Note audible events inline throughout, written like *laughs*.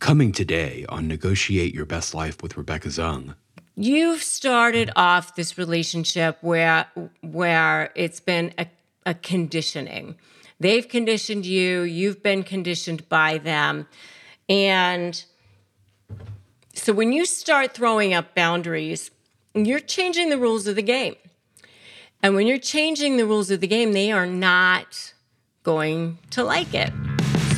Coming today on Negotiate Your Best Life with Rebecca Zung. You've started off this relationship where where it's been a, a conditioning. They've conditioned you, you've been conditioned by them. And so when you start throwing up boundaries, you're changing the rules of the game. And when you're changing the rules of the game, they are not going to like it.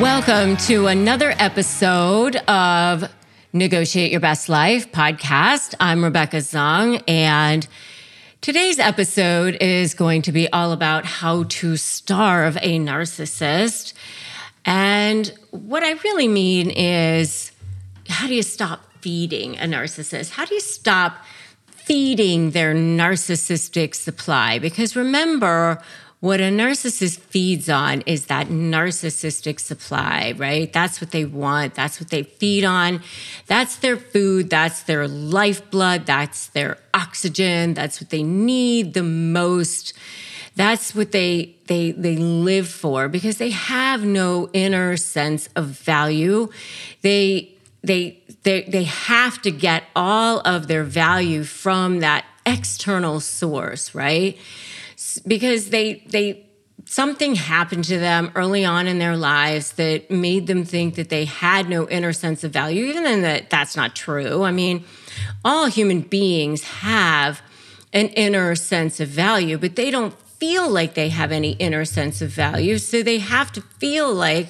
Welcome to another episode of Negotiate Your Best Life podcast. I'm Rebecca Zung, and today's episode is going to be all about how to starve a narcissist. And what I really mean is how do you stop feeding a narcissist? How do you stop feeding their narcissistic supply? Because remember, what a narcissist feeds on is that narcissistic supply, right? That's what they want. That's what they feed on. That's their food. That's their lifeblood. That's their oxygen. That's what they need the most. That's what they they they live for because they have no inner sense of value. They they they they have to get all of their value from that external source, right? Because they they something happened to them early on in their lives that made them think that they had no inner sense of value even then that that's not true. I mean all human beings have an inner sense of value but they don't feel like they have any inner sense of value. So they have to feel like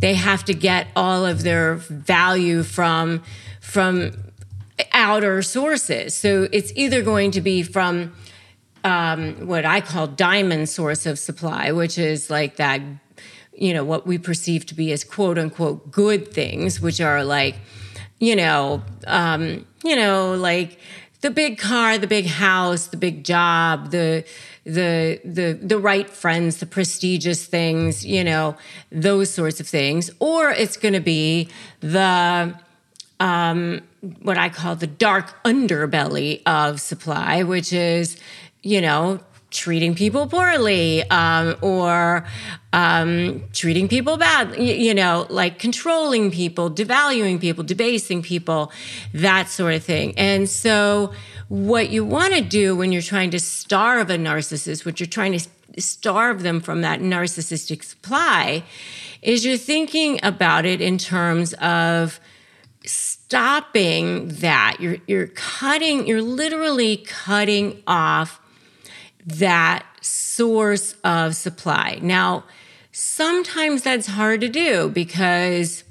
they have to get all of their value from from outer sources. So it's either going to be from um, what I call diamond source of supply, which is like that, you know, what we perceive to be as quote unquote good things, which are like, you know, um, you know, like the big car, the big house, the big job, the the the the right friends, the prestigious things, you know, those sorts of things, or it's going to be the um, what I call the dark underbelly of supply, which is you know, treating people poorly um, or um, treating people bad, you, you, know, like controlling people, devaluing people, debasing people, that sort of thing. And so, what you want to do when you're trying to starve a narcissist, what you're trying to starve them from that narcissistic supply, is you're thinking about it in terms of stopping that. You're, you're cutting, you're literally cutting off that source of supply. Now, sometimes that's hard to do because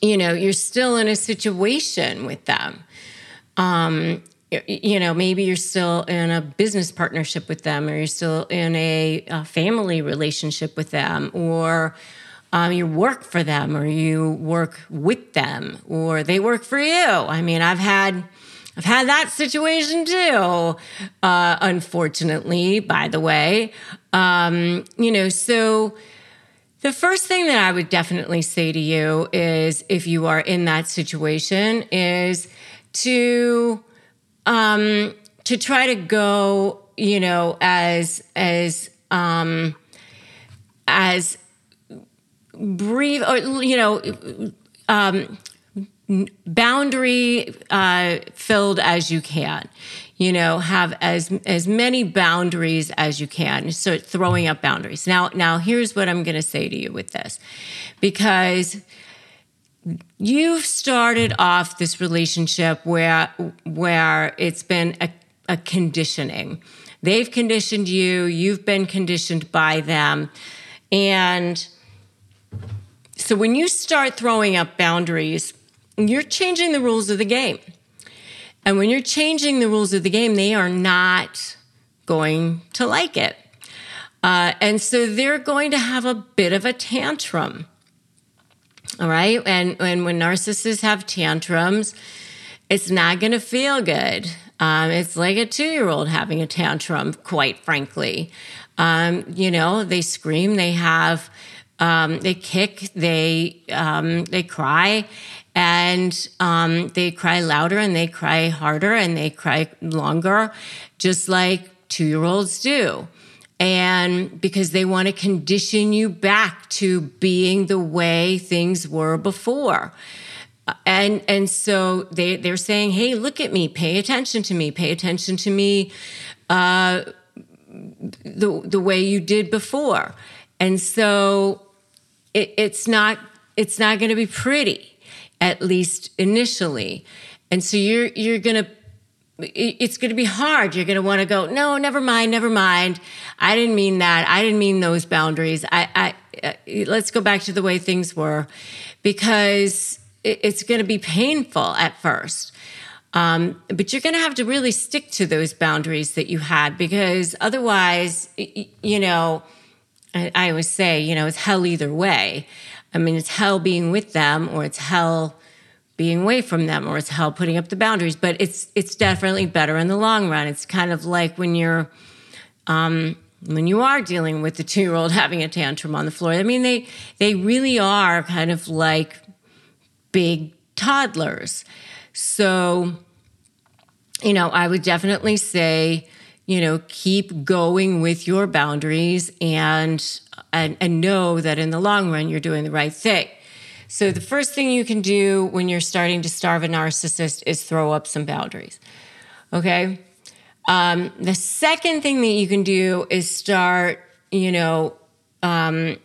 you know you're still in a situation with them um, you know maybe you're still in a business partnership with them or you're still in a, a family relationship with them or um, you work for them or you work with them or they work for you i mean i've had I've had that situation too, uh, unfortunately, by the way. Um, you know, so the first thing that I would definitely say to you is if you are in that situation, is to um, to try to go, you know, as as um, as brief or you know um, boundary uh, filled as you can. You know have as as many boundaries as you can. So throwing up boundaries. Now now here's what i'm going to say to you with this. Because you've started off this relationship where where it's been a, a conditioning. They've conditioned you you've been conditioned by them. And So when you start throwing up boundaries, you're changing the rules of the game. And when you're changing the rules of the game, they are not going to like it. Uh, and so they're going to have a bit of a tantrum. All right. And, and when narcissists have tantrums, it's not going to feel good. Um, it's like a two year old having a tantrum, quite frankly. Um, you know, they scream, they have, um, they kick, they, um, they cry, and um, they cry louder and they cry harder and they cry longer, just like two year olds do. And because they want to condition you back to being the way things were before. And and so they they're saying, hey, look at me, pay attention to me, pay attention to me, uh, the the way you did before. And so it, it's not it's not going to be pretty at least initially. And so you're you're going to it's going to be hard. You're going to want to go, no, never mind, never mind. I didn't mean that. I didn't mean those boundaries. I, I uh, let's go back to the way things were, because it's going to be painful at first. Um, but you're going to have to really stick to those boundaries that you had, because otherwise, you know, I, I always say, you know, it's hell either way. I mean, it's hell being with them or it's hell being away from them or it's hell putting up the boundaries, but it's it's definitely better in the long run. It's kind of like when you're um, when you are dealing with the two year old *laughs* having a tantrum on the floor. I mean, they they really are kind of like big toddlers. So, you know, I would definitely say, you know, keep going with your boundaries and and, and know that in the long run, you're doing the right thing. So, the first thing you can do when you're starting to starve a narcissist is throw up some boundaries. Okay. Um, the second thing that you can do is start, you know, um,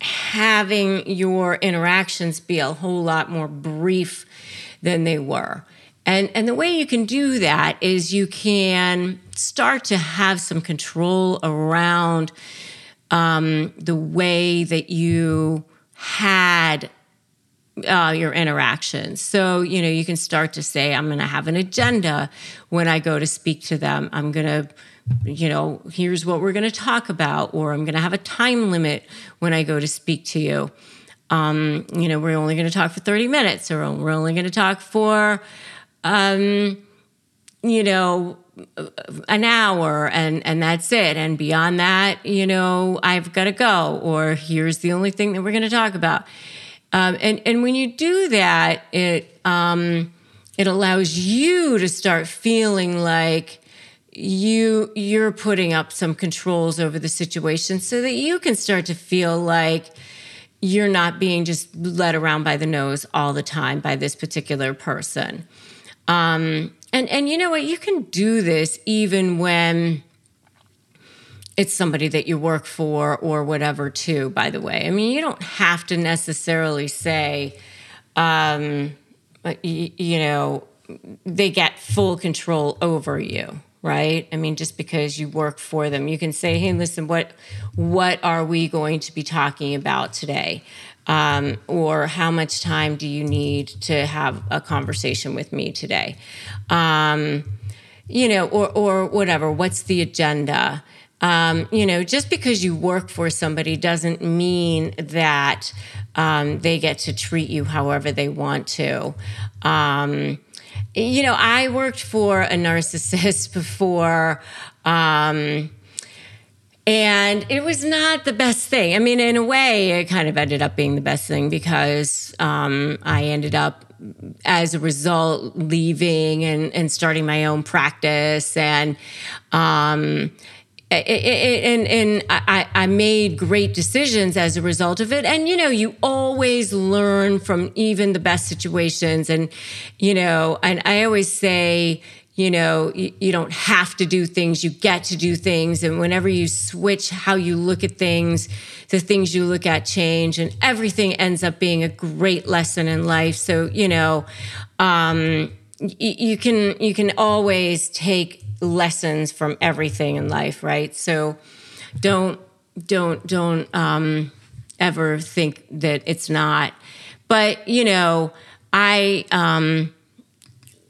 having your interactions be a whole lot more brief than they were. And, and the way you can do that is you can start to have some control around um, the way that you had uh, your interactions. So, you know, you can start to say, I'm going to have an agenda when I go to speak to them. I'm going to, you know, here's what we're going to talk about, or I'm going to have a time limit when I go to speak to you. Um, you know, we're only going to talk for 30 minutes, or we're only going to talk for, um, you know, an hour and and that's it. And beyond that you know i've got to go or here's the only thing that we're going to talk about. Um, and and when you do that it um, it allows you to start feeling like you you're putting up some controls over the situation so that you can start to feel like you're not being just led around by the nose all the time by this particular person. Um, and and you know what? You can do this even when it's somebody that you work for or whatever too by the way. I mean you don't have to necessarily say um, you, you know they get full control over you right? I mean just because you work for them. You can say hey listen what what are we going to be talking about today um, or how much time do you need to have a conversation with me today? Um, you know, or or whatever. What's the agenda? Um, you know, just because you work for somebody doesn't mean that um, they get to treat you however they want to. Um, you know, I worked for a narcissist *laughs* before. Um, and it was not the best thing. I mean, in a way, it kind of ended up being the best thing because um, I ended up, as a result, leaving and, and starting my own practice. And, um, and and I, I made great decisions as a result of it. And you know, you always learn from even the best situations. And you know, and I always say, you know you, you, don't have to do things you get to do things. And whenever you switch how you look at things the things you look at change and everything ends up being a great lesson in life. So you know um, y- you can you can always take lessons from everything in life right? So don't don't don't um, ever think that it's not. But you know, I um,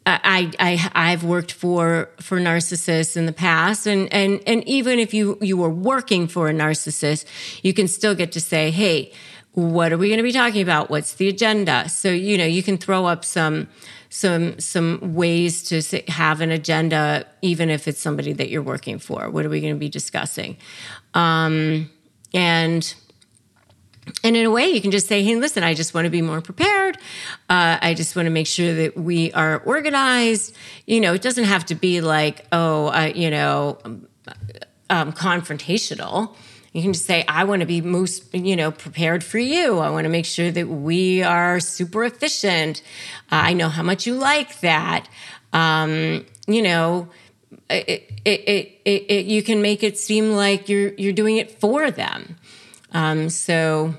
I, I I've worked for for narcissists in the past, and and and even if you you were working for a narcissist, you can still get to say, hey, what are we going to be talking about? What's the agenda? So you know you can throw up some some some ways to have an agenda, even if it's somebody that you're working for. What are we going to be discussing? Um, and and in a way, you can just say, hey, listen, I just want to be more prepared. Uh, I just want to make sure that we are organized. You know, it doesn't have to be like, oh, uh, you know, um, confrontational. You can just say, I want to be most, you know, prepared for you. I want to make sure that we are super efficient. Uh, I know how much you like that. Um, you know, it, it, it, you can make it seem like you're you're doing it for them. Um, so,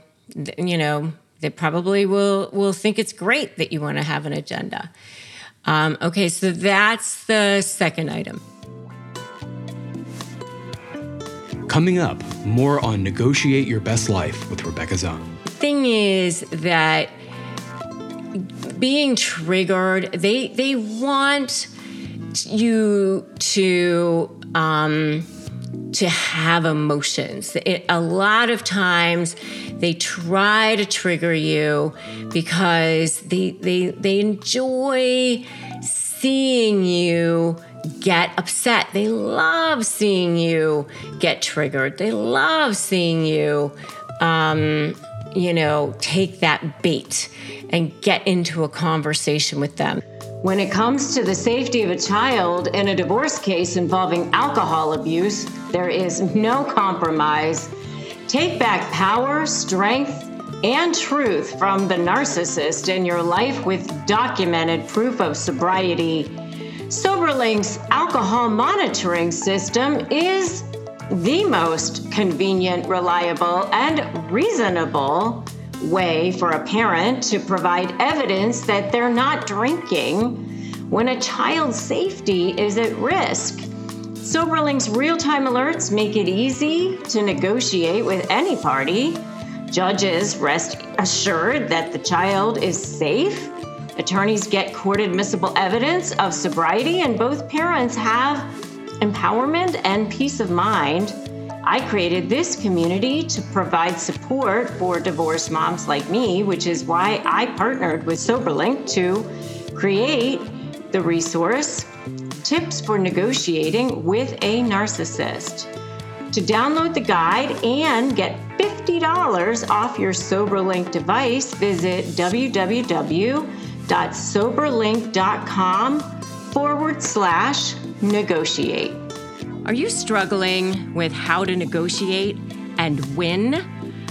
you know, they probably will will think it's great that you want to have an agenda. Um, okay, so that's the second item. Coming up, more on Negotiate Your Best Life with Rebecca. The thing is that being triggered, they they want you to um, to have emotions. It, a lot of times they try to trigger you because they, they, they enjoy seeing you get upset. They love seeing you get triggered. They love seeing you, um, you know, take that bait and get into a conversation with them. When it comes to the safety of a child in a divorce case involving alcohol abuse, there is no compromise. Take back power, strength, and truth from the narcissist in your life with documented proof of sobriety. SoberLink's alcohol monitoring system is the most convenient, reliable, and reasonable way for a parent to provide evidence that they're not drinking when a child's safety is at risk. SoberLink's real time alerts make it easy to negotiate with any party. Judges rest assured that the child is safe. Attorneys get court admissible evidence of sobriety, and both parents have empowerment and peace of mind. I created this community to provide support for divorced moms like me, which is why I partnered with SoberLink to create the resource Tips for Negotiating with a Narcissist. To download the guide and get $50 off your SoberLink device, visit www.soberlink.com forward slash negotiate. Are you struggling with how to negotiate and win?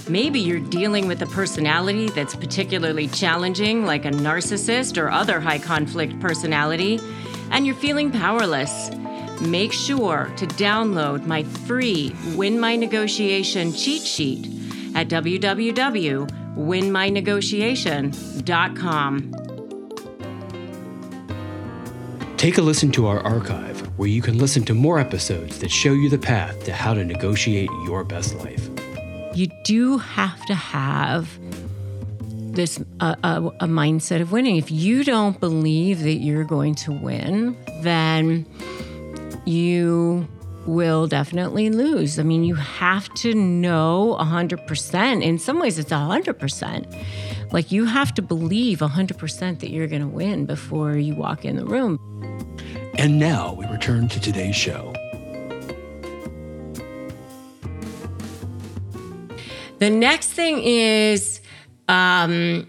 Maybe you're dealing with a personality that's particularly challenging, like a narcissist or other high conflict personality, and you're feeling powerless. Make sure to download my free Win My Negotiation cheat sheet at www.winmynegotiation.com. Take a listen to our archive where you can listen to more episodes that show you the path to how to negotiate your best life. You do have to have this uh, a, a mindset of winning. If you don't believe that you're going to win, then you will definitely lose. I mean, you have to know 100%. In some ways, it's 100%. Like, you have to believe 100% that you're going to win before you walk in the room. And now we return to today's show. The next thing is um,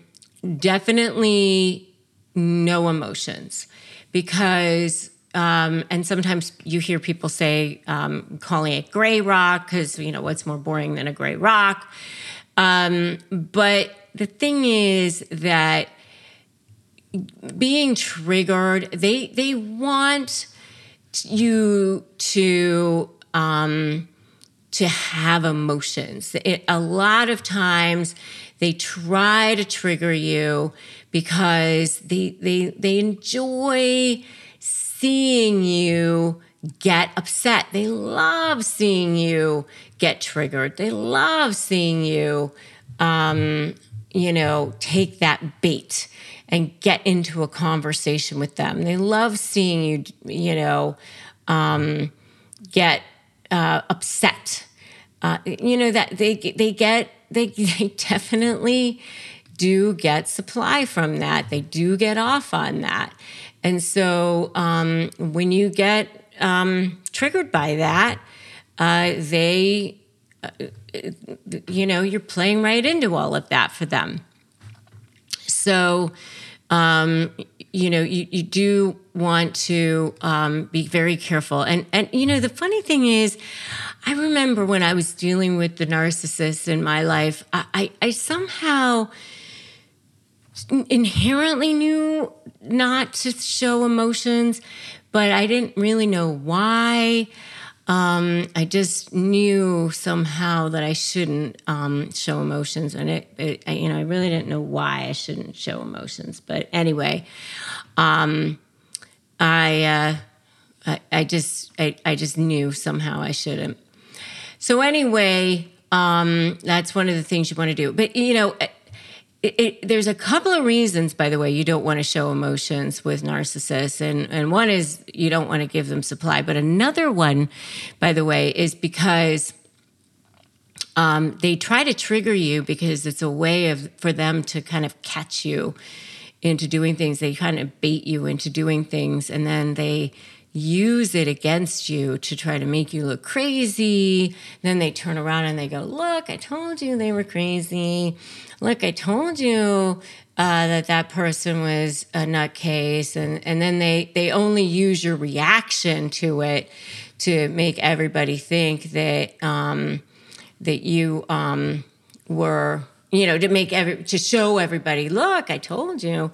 definitely no emotions because um, and sometimes you hear people say um, calling it gray rock because you know what's more boring than a gray rock? Um, but the thing is that being triggered they they want you to um to have emotions. It, a lot of times they try to trigger you because they they they enjoy seeing you get upset. They love seeing you get triggered. They love seeing you um, you know, take that bait and get into a conversation with them. They love seeing you, you know, um, get uh, upset. Uh, you know that they they get they *laughs* they definitely do get supply from that. They do get off on that, and so um, when you get um, triggered by that, uh, they, uh, you know, you're playing right into all of that for them. So, um, you know, you, you do want to um, be very careful. And, and, you know, the funny thing is, I remember when I was dealing with the narcissist in my life, I, I, I somehow inherently knew not to show emotions, but I didn't really know why. Um, I just knew somehow that I shouldn't um, show emotions, and it, it, you know, I really didn't know why I shouldn't show emotions. But anyway, um, I, uh, I, I just, I, I just knew somehow I shouldn't. So anyway, um, that's one of the things you want to do. But you know, it, it, there's a couple of reasons, by the way, you don't want to show emotions with narcissists. And, and one is you don't want to give them supply. But another one, by the way, is because um, they try to trigger you because it's a way of for them to kind of catch you into doing things. They kind of bait you into doing things, and then they use it against you to try to make you look crazy. Then they turn around and they go, Look, I told you they were crazy. Look, I told you uh, that that person was a nutcase. And, and then they, they only use your reaction to it to make everybody think that, um, that you um, were you know, to make every to show everybody, look, I told you,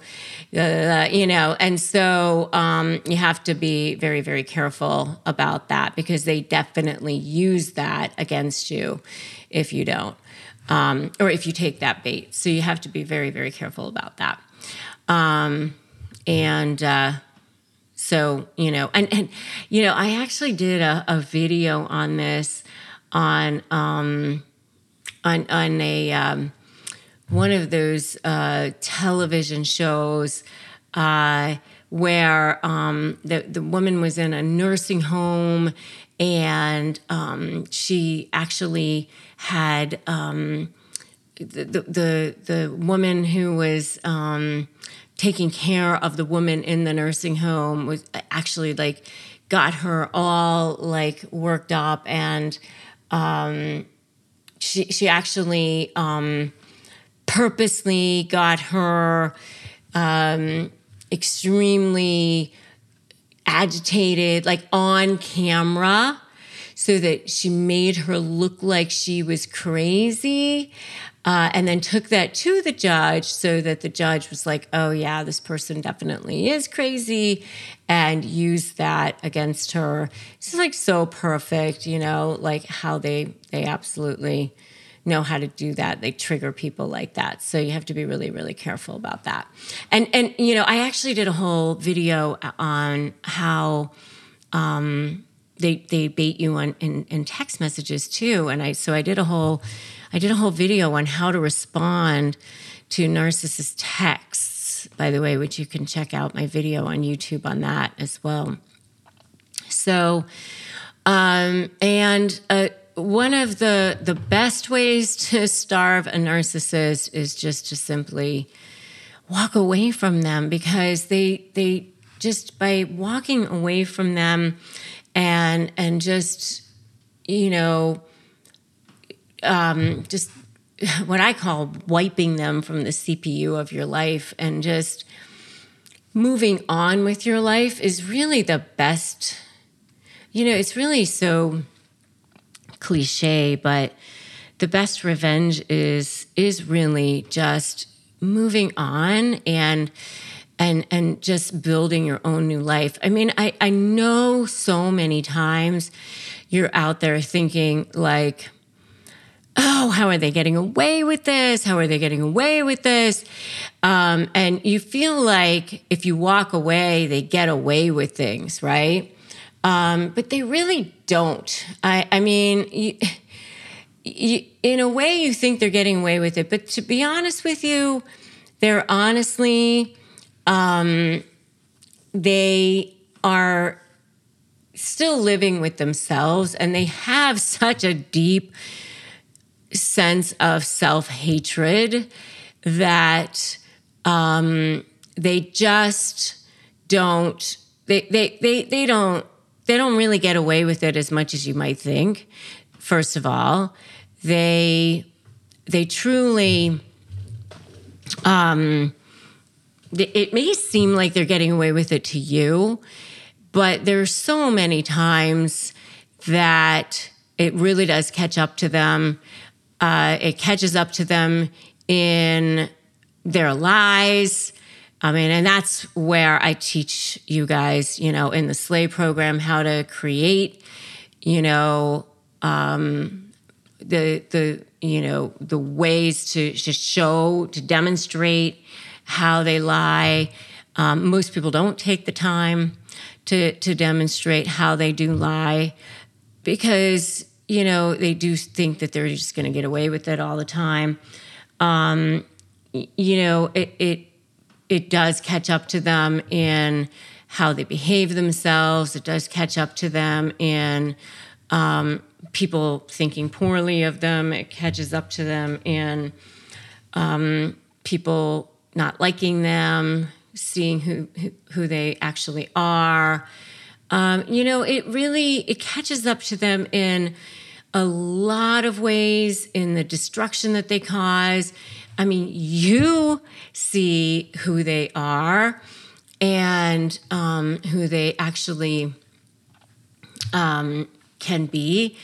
uh, you know, and so um, you have to be very, very careful about that because they definitely use that against you if you don't, um, or if you take that bait. So you have to be very, very careful about that. Um, and uh, so you know, and and you know, I actually did a, a video on this on um, on on a um, one of those uh, television shows uh, where um, the, the woman was in a nursing home and um, she actually had um, the, the, the woman who was um, taking care of the woman in the nursing home was actually like got her all like worked up and um, she she actually um, purposely got her um, extremely agitated, like on camera, so that she made her look like she was crazy. Uh, and then took that to the judge so that the judge was like, oh, yeah, this person definitely is crazy, and used that against her. It's like so perfect, you know, like how they they absolutely know how to do that. They trigger people like that. So you have to be really, really careful about that. And and you know, I actually did a whole video on how um, they they bait you on in, in text messages too. And I so I did a whole I did a whole video on how to respond to narcissist texts, by the way, which you can check out my video on YouTube on that as well. So, um, and uh, one of the the best ways to starve a narcissist is just to simply walk away from them because they they just by walking away from them and and just you know um, just what I call wiping them from the CPU of your life and just moving on with your life is really the best. You know, it's really so cliche, but the best revenge is is really just moving on and and and just building your own new life. I mean, I I know so many times you're out there thinking like oh, how are they getting away with this? How are they getting away with this? Um, and you feel like if you walk away, they get away with things, right? Um, but they really don't. I, I mean, you, you, in a way, you think they're getting away with it, but to be honest with you, they're honestly, um, they are still living with themselves and they have *laughs* such a deep sense of self hatred that um, they just don't they, they they they don't they don't really get away with it as much as you might think. First of all they they truly um it may seem like they're getting away with it to you but there's so many times that it really does catch up to them. Uh, it catches up to them in their lies I mean, and that's where I teach you guys, you know, in the Slay program, how to create, you know, um, the the you know the ways to to show to demonstrate how they lie. Um, most people don't take the time to to demonstrate how they do lie because you know they do think that they're just going to get away with it all the time. Um, you know, it, it it does catch up to them in how they behave themselves. It does catch up to them in um, people thinking poorly of them. It catches up to them in um, people not liking them, seeing who who, they actually are. Um, you know, it really it catches up to them in a lot of ways in the destruction that they cause I mean, you see who they are and um, who they actually um, can be.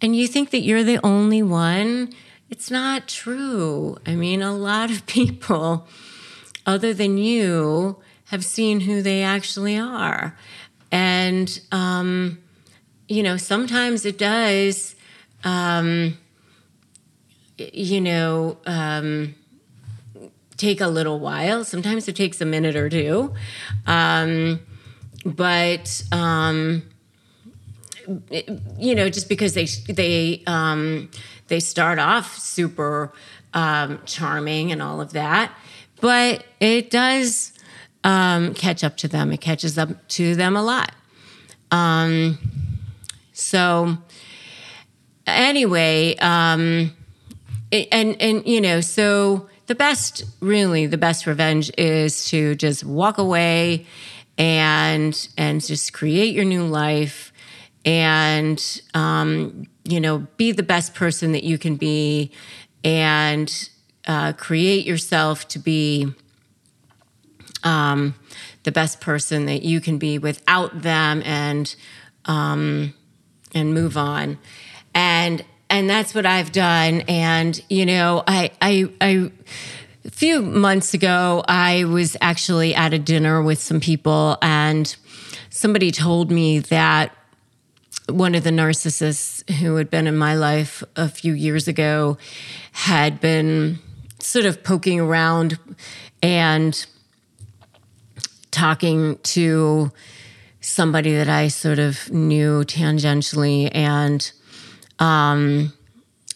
And you think that you're the only one. It's not true. I mean, a lot of people, other than you, have seen who they actually are. And, um, you know, sometimes it does. Um, you know, um, take a little while. Sometimes it takes a minute or two. Um, but, um, you know, just because they, they, um, they start off super um, charming and all of that, but it does um, catch up to them. It catches up to them a lot. So, anyway, um, and and you know so the best really the best revenge is to just walk away and and just create your new life and um, you know be the best person that you can be and uh, create yourself to be um, the best person that you can be without them and um, and move on. And and that's what I've done. And you know, I, I, I, a few months ago, I was actually at a dinner with some people, and somebody told me that one of the narcissists who had been in my life a few years ago had been sort of poking around and talking to somebody that I sort of knew tangentially and um,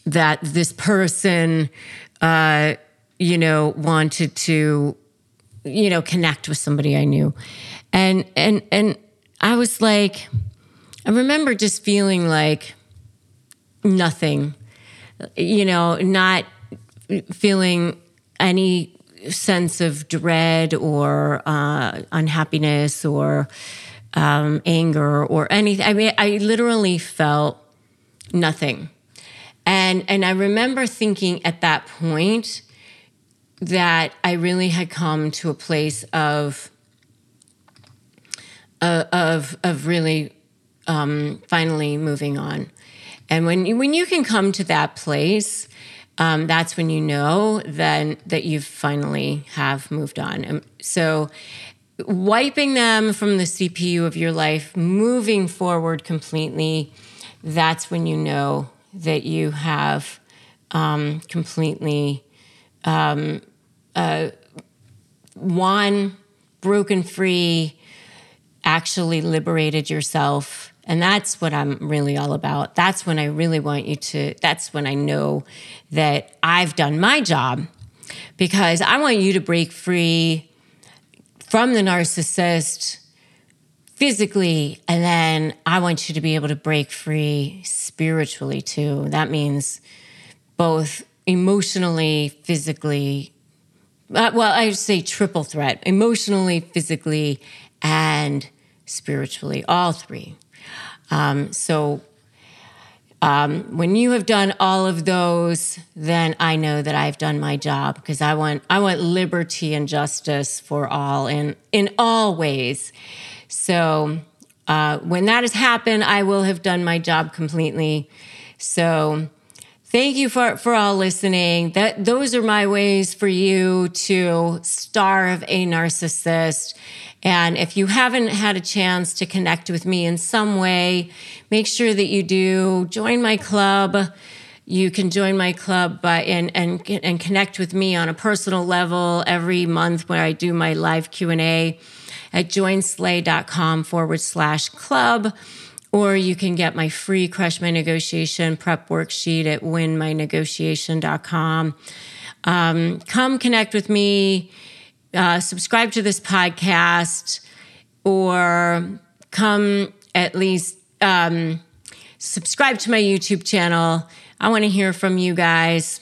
that this person, uh, you know, wanted to, you know, connect with somebody I knew, and and and I was like, I remember just feeling like nothing, you know, not feeling any sense of dread or uh, unhappiness or um, anger or anything. I mean, I literally felt nothing. And and I remember thinking at that point that I really had come to a place of uh, of of really um, finally moving on. And when you, when you can come to that place, um, that's when you know then that you finally have moved on. And so wiping them from the CPU of your life, moving forward completely that's when you know that you have um, completely um, uh, one broken free, actually liberated yourself And that's what I'm really all about. That's when I really want you to, that's when I know that I've done my job because I want you to break free from the narcissist physically, and then I want you to be able to break free spiritually too. That means both emotionally, physically, uh, well, I say triple threat emotionally, physically, and spiritually, all three. Um, so um, when you have done all of those, then I know that I've done my job because I want I want liberty and justice for all in in all ways. So uh, when that has happened, I will have done my job completely. So thank you for for all listening. That those are my ways for you to starve a narcissist and if you haven't had a chance to connect with me in some way, make sure that you do. Join my club. You can join my club by and and and connect with me on a personal level every month where I do my live Q and A at joinslay.com forward slash club. Or you can get my free Crush My Negotiation prep worksheet at winmynegotiation.com. Um, come connect with me uh, subscribe to this podcast or come at least um, subscribe to my YouTube channel. I want to hear from you guys.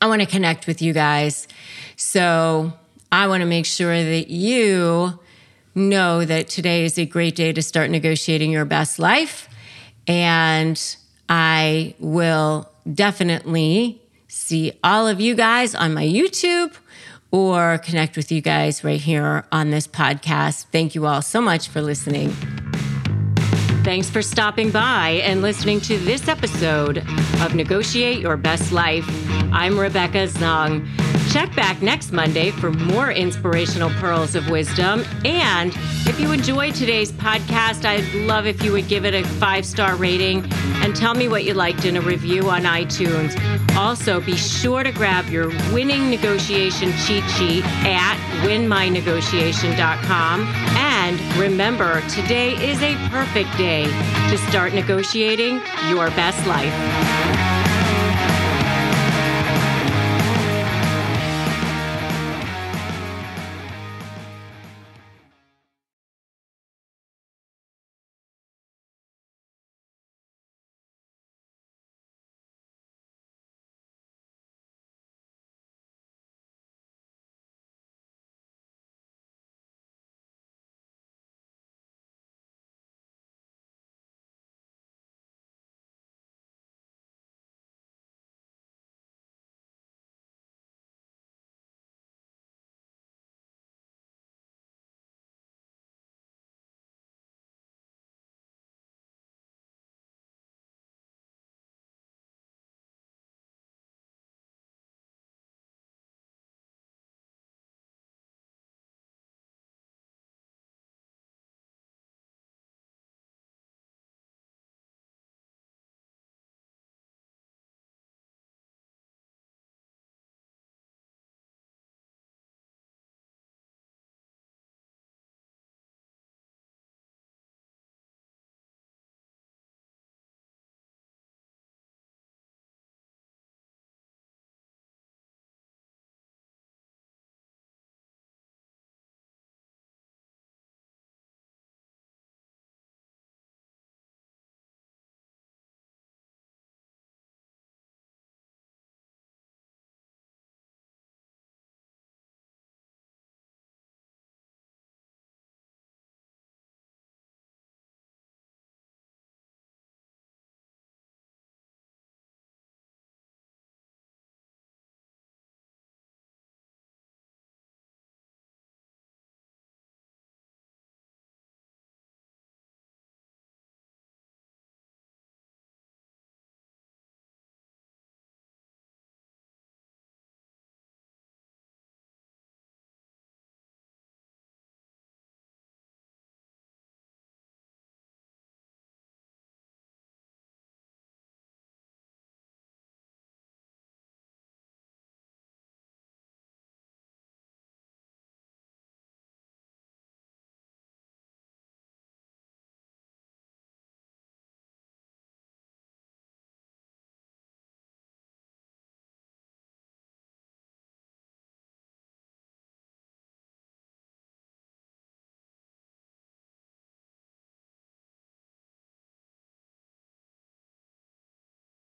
I want to connect with you guys. So I want to make sure that you know that today is a great day to start negotiating your best life. And I will definitely see all of you guys on my YouTube or connect with you guys right here on this podcast. Thank you all so much for listening. Thanks for stopping by and listening to this episode of Negotiate Your Best Life. I'm Rebecca Zung. Check back next Monday for more inspirational pearls of wisdom. And if you enjoyed today's podcast, I'd love if you would give it a five star rating and tell me what you liked in a review on iTunes. Also, be sure to grab your winning negotiation cheat sheet at winmynegotiation.com. And remember, today is a perfect day to start negotiating your best life.